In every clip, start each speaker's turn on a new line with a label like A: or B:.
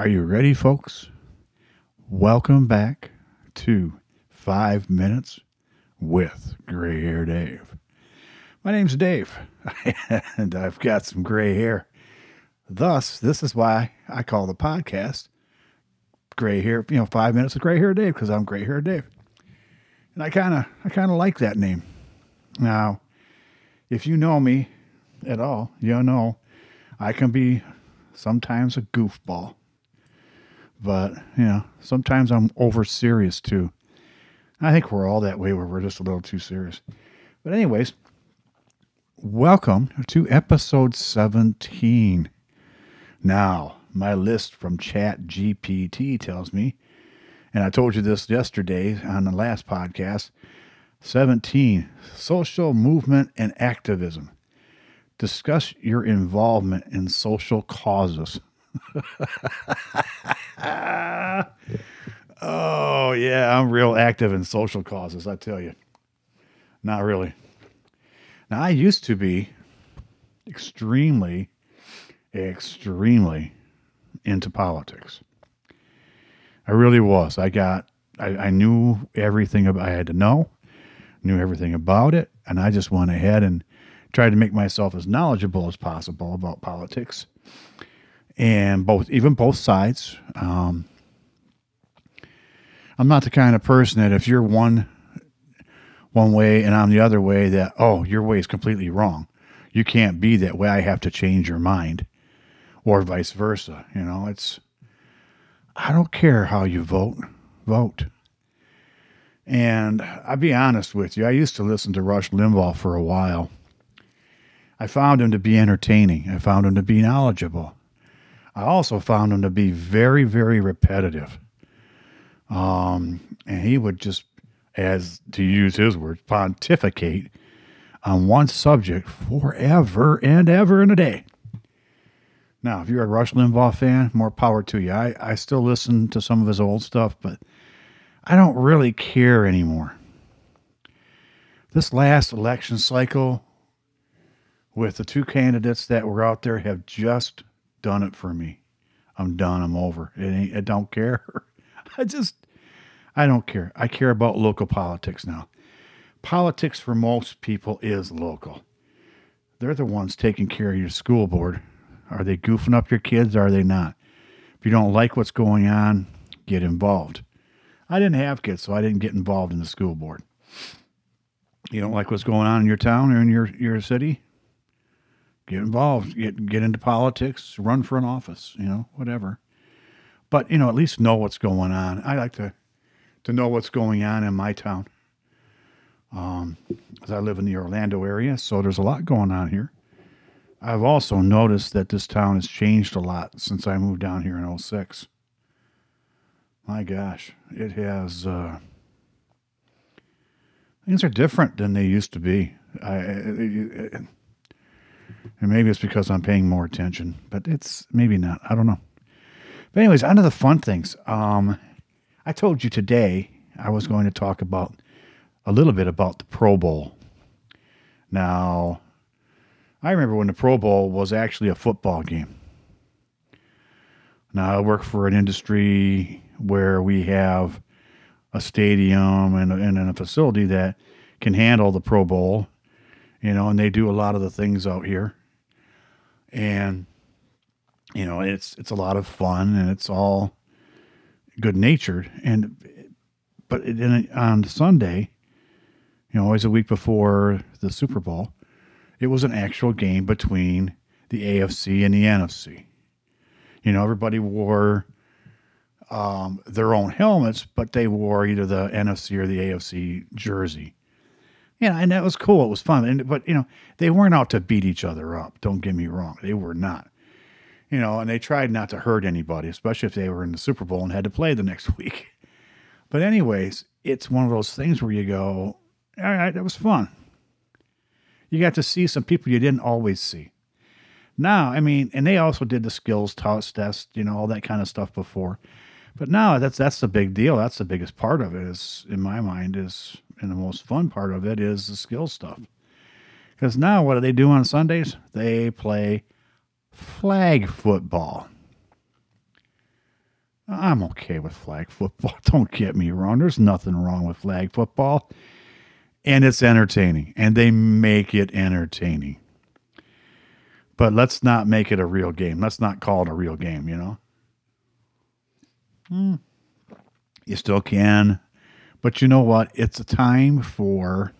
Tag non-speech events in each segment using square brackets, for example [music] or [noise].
A: Are you ready, folks? Welcome back to Five Minutes with Gray Hair Dave. My name's Dave, [laughs] and I've got some gray hair. Thus, this is why I call the podcast Gray Hair, you know, Five Minutes with Gray Hair Dave, because I'm Gray Hair Dave. And I kind of, I kind of like that name. Now, if you know me at all, you know I can be sometimes a goofball. But, you know, sometimes I'm over serious too. I think we're all that way where we're just a little too serious. But, anyways, welcome to episode 17. Now, my list from Chat GPT tells me, and I told you this yesterday on the last podcast 17, social movement and activism. Discuss your involvement in social causes. [laughs] oh, yeah, I'm real active in social causes, I tell you. Not really. Now, I used to be extremely, extremely into politics. I really was. I got, I, I knew everything about, I had to know, knew everything about it, and I just went ahead and tried to make myself as knowledgeable as possible about politics and both even both sides. Um, I'm not the kind of person that if you're one one way and I'm the other way that oh your way is completely wrong. You can't be that way. I have to change your mind, or vice versa. You know, it's I don't care how you vote, vote. And I'll be honest with you, I used to listen to Rush Limbaugh for a while. I found him to be entertaining. I found him to be knowledgeable. I also found him to be very, very repetitive. Um, and he would just, as to use his words, pontificate on one subject forever and ever and a day. Now, if you're a Rush Limbaugh fan, more power to you. I, I still listen to some of his old stuff, but I don't really care anymore. This last election cycle with the two candidates that were out there have just done it for me. I'm done. I'm over. It ain't, I don't care. [laughs] I just, I don't care. I care about local politics now. Politics for most people is local. They're the ones taking care of your school board. Are they goofing up your kids? Are they not? If you don't like what's going on, get involved. I didn't have kids, so I didn't get involved in the school board. You don't like what's going on in your town or in your, your city? Get involved, get get into politics, run for an office, you know, whatever. But you know, at least know what's going on. I like to to know what's going on in my town. Um, as I live in the Orlando area, so there's a lot going on here. I've also noticed that this town has changed a lot since I moved down here in 06. My gosh, it has. Uh, things are different than they used to be. I, it, it, and maybe it's because I'm paying more attention, but it's maybe not. I don't know. But anyways, on to the fun things. Um, I told you today I was going to talk about a little bit about the Pro Bowl. Now, I remember when the Pro Bowl was actually a football game. Now, I work for an industry where we have a stadium and, and a facility that can handle the Pro Bowl, you know, and they do a lot of the things out here and you know it's it's a lot of fun and it's all good natured and but on Sunday, you know, always a week before the Super Bowl, it was an actual game between the AFC and the NFC. You know, everybody wore um, their own helmets, but they wore either the NFC or the AFC jersey. Yeah, and that was cool. It was fun. And but you know, they weren't out to beat each other up. Don't get me wrong. They were not. You know, and they tried not to hurt anybody, especially if they were in the Super Bowl and had to play the next [laughs] week. But anyways, it's one of those things where you go, all right, that was fun. You got to see some people you didn't always see. Now, I mean, and they also did the skills test, you know, all that kind of stuff before. But now that's that's the big deal. That's the biggest part of it is in my mind is and the most fun part of it is the skill stuff. Because now what do they do on Sundays? They play flag football. I'm okay with flag football. [laughs] Don't get me wrong. There's nothing wrong with flag football. And it's entertaining. And they make it entertaining. But let's not make it a real game. Let's not call it a real game, you know? Hmm. You still can. But you know what? It's a time for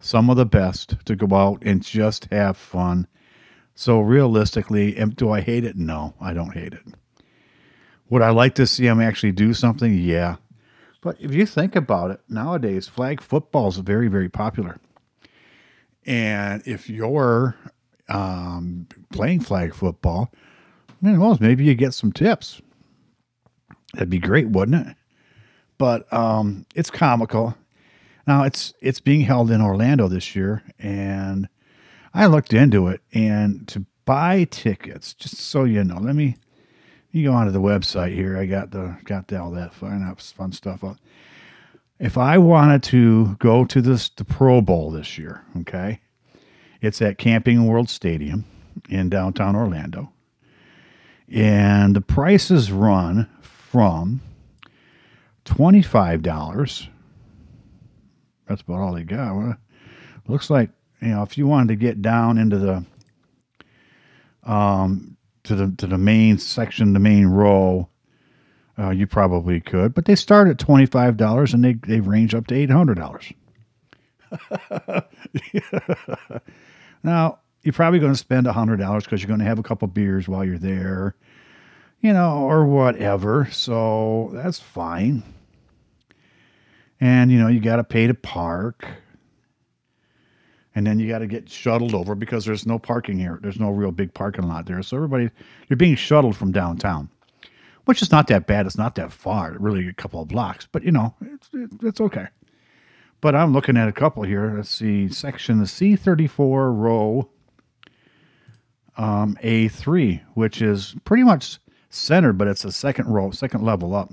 A: some of the best to go out and just have fun. So realistically, do I hate it? No, I don't hate it. Would I like to see them actually do something? Yeah. But if you think about it, nowadays flag football is very, very popular. And if you're um, playing flag football, i well, maybe you get some tips. That'd be great, wouldn't it? But um, it's comical. Now it's it's being held in Orlando this year, and I looked into it. And to buy tickets, just so you know, let me you go onto the website here. I got the got all that fun fun stuff up. If I wanted to go to this the Pro Bowl this year, okay, it's at Camping World Stadium in downtown Orlando, and the prices run from twenty five dollars. That's about all they got. Well, looks like you know if you wanted to get down into the um to the to the main section, the main row, uh, you probably could. But they start at twenty five dollars and they they range up to eight hundred dollars. [laughs] now you're probably going to spend a hundred dollars because you're going to have a couple beers while you're there, you know, or whatever. So that's fine. And you know you got to pay to park and then you got to get shuttled over because there's no parking here. There's no real big parking lot there. So everybody, you're being shuttled from downtown, which is not that bad. It's not that far, really a couple of blocks, but you know, it's, it's okay. But I'm looking at a couple here. Let's see, section the C34 row um, A3, which is pretty much centered, but it's a second row, second level up.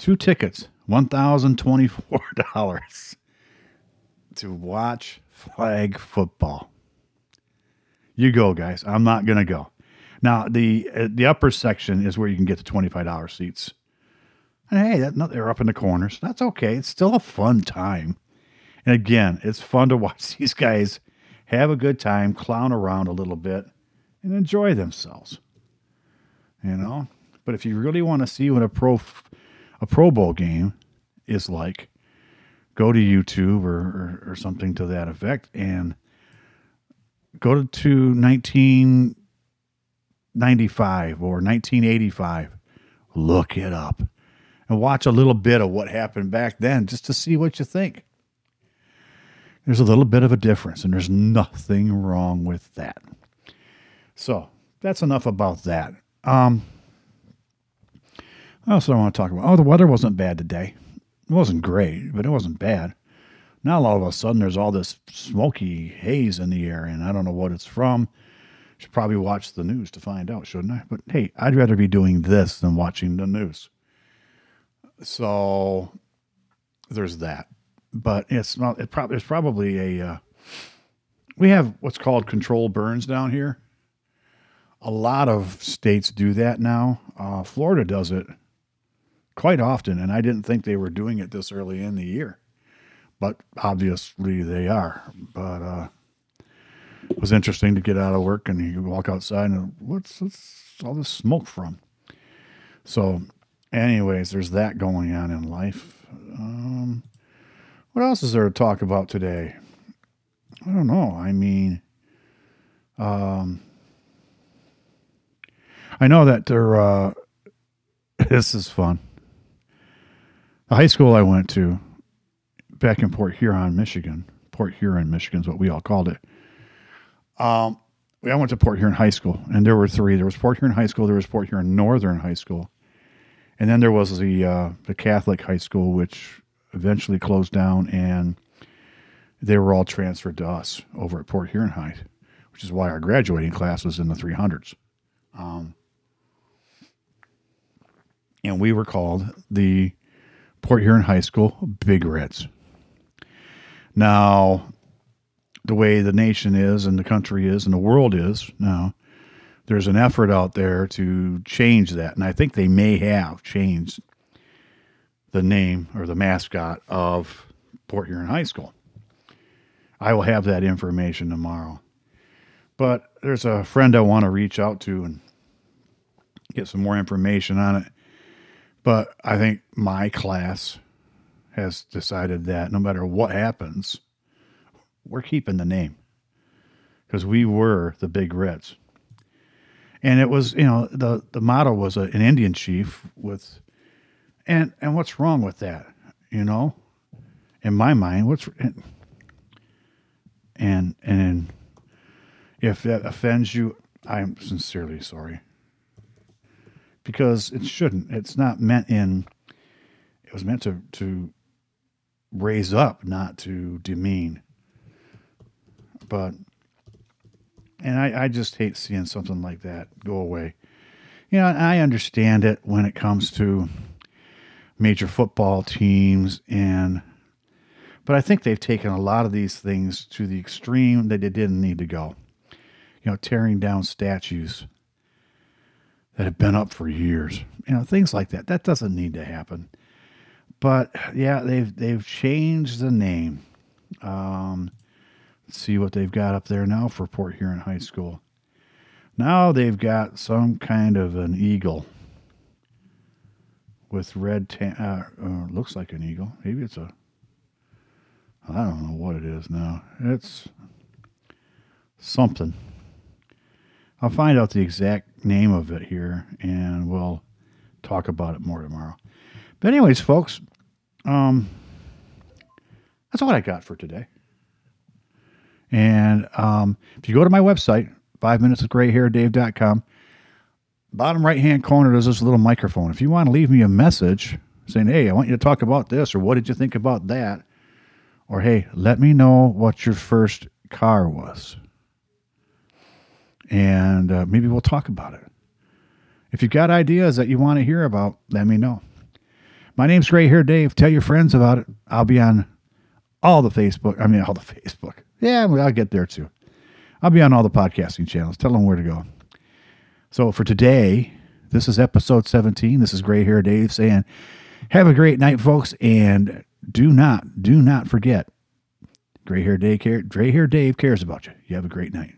A: Two tickets, $1,024 [laughs] to watch flag football. You go, guys. I'm not going to go. Now, the uh, the upper section is where you can get the $25 seats. And hey, that, they're up in the corners. That's okay. It's still a fun time. And again, it's fun to [laughs] watch these guys have a good time, clown around a little bit, and enjoy themselves. You know? But if you really want to see what a pro a Pro Bowl game is like, go to YouTube or, or, or something to that effect and go to, to 1995 or 1985. Look it up and watch a little bit of what happened back then just to see what you think. There's a little bit of a difference, and there's nothing wrong with that. So that's enough about that. Um, what else do I want to talk about? Oh, the weather wasn't bad today. It wasn't great, but it wasn't bad. Now all of a sudden there's all this smoky haze in the air, and I don't know what it's from. Should probably watch the news to find out, shouldn't I? But hey, I'd rather be doing this than watching the news. So there's that. But it's not. It probably there's probably a. Uh, we have what's called control burns down here. A lot of states do that now. Uh, Florida does it quite often, and I didn't think they were doing it this early in the year, but obviously they are. But uh, it was interesting to get out of work and you walk outside and what's, what's all this smoke from? So, anyways, there's that going on in life. Um, what else is there to talk about today? I don't know. I mean, um, I know that there. Uh, [laughs] this is fun. The high school I went to back in Port Huron, Michigan, Port Huron, Michigan is what we all called it. Um, I went to Port Huron High School, and there were three. There was Port Huron High School, there was Port Huron Northern High School, and then there was the uh, the Catholic High School, which eventually closed down, and they were all transferred to us over at Port Huron High, which is why our graduating class was in the 300s. Um, and we were called the Port Huron High School, Big Reds. Now, the way the nation is and the country is and the world is now, there's an effort out there to change that. And I think they may have changed the name or the mascot of Port Huron High School. I will have that information tomorrow. But there's a friend I want to reach out to and get some more information on it. But I think my class has decided that no matter what happens, we're keeping the name because we were the Big Reds. And it was, you know, the, the motto was a, an Indian chief with, and, and what's wrong with that? You know, in my mind, what's, and, and if that offends you, I'm sincerely sorry. Because it shouldn't. It's not meant in, it was meant to, to raise up, not to demean. But, and I, I just hate seeing something like that go away. You know, I understand it when it comes to major football teams and but I think they've taken a lot of these things to the extreme that they didn't need to go. You know, tearing down statues that have been up for years. You know, things like that. That doesn't need to happen. But yeah, they've they've changed the name. Um, let's see what they've got up there now for Port Huron High School. Now they've got some kind of an eagle with red. tan. uh, uh, looks like an eagle. Maybe it's a. I don't know what it is now. It's something. I'll find out the exact name of it here, and we'll talk about it more tomorrow. But anyways, folks, um, that's all I got for today. And um, if you go to my website, five minutes of gray hair Dave.com, bottom right hand corner, there's this little microphone. If you want to leave me a message saying, hey, I want you to talk about this, or what did you think about that? Or hey, let me know what your first car was. And uh, maybe we'll talk about it. If you've got ideas that you want to hear about, let me know. My name's Gray Hair Dave. Tell your friends about it. I'll be on all the Facebook. I mean, all the Facebook. Yeah, I'll get there too. I'll be on all the podcasting channels. Tell them where to go. So for today, this is episode 17. This is Gray Hair Dave saying, have a great night, folks. And do not, do not forget, Gray Hair Dave, Gray Hair Dave cares about you. You have a great night.